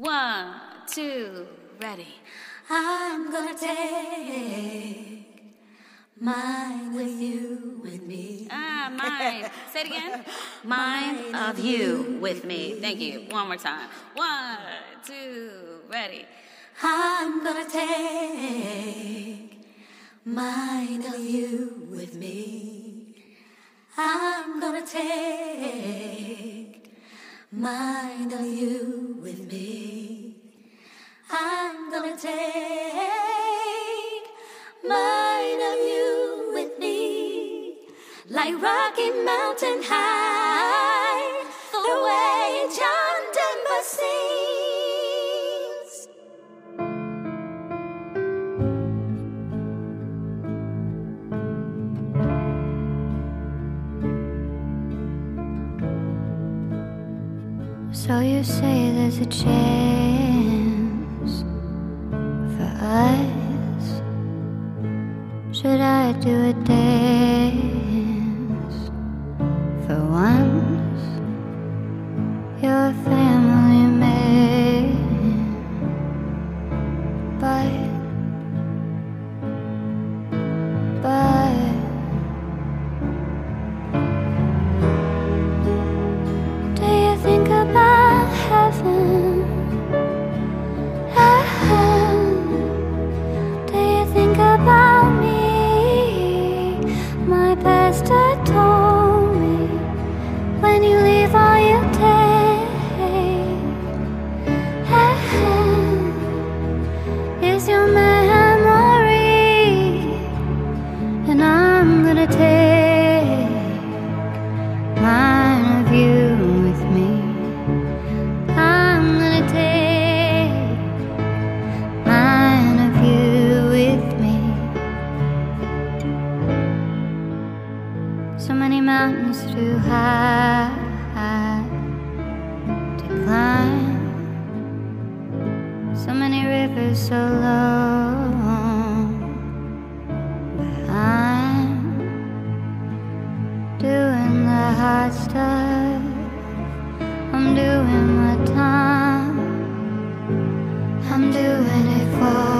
One, two, ready. I'm gonna take mine with you with me. Ah, mine. Say it again. Mine of you with me. Thank you. One more time. One, two, ready. I'm gonna take mine of you with me. I'm gonna take mine of you with me. I'm gonna take mine of you with me. Like Rocky Mountain High, So you say there's a chance for us? Should I do a dance So many mountains too high to climb. So many rivers so long behind doing the hard stuff. I'm doing my time. I'm doing it for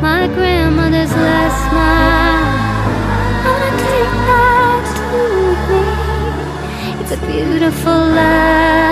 My grandmother's last smile. Gonna take that with me. It's a beautiful life.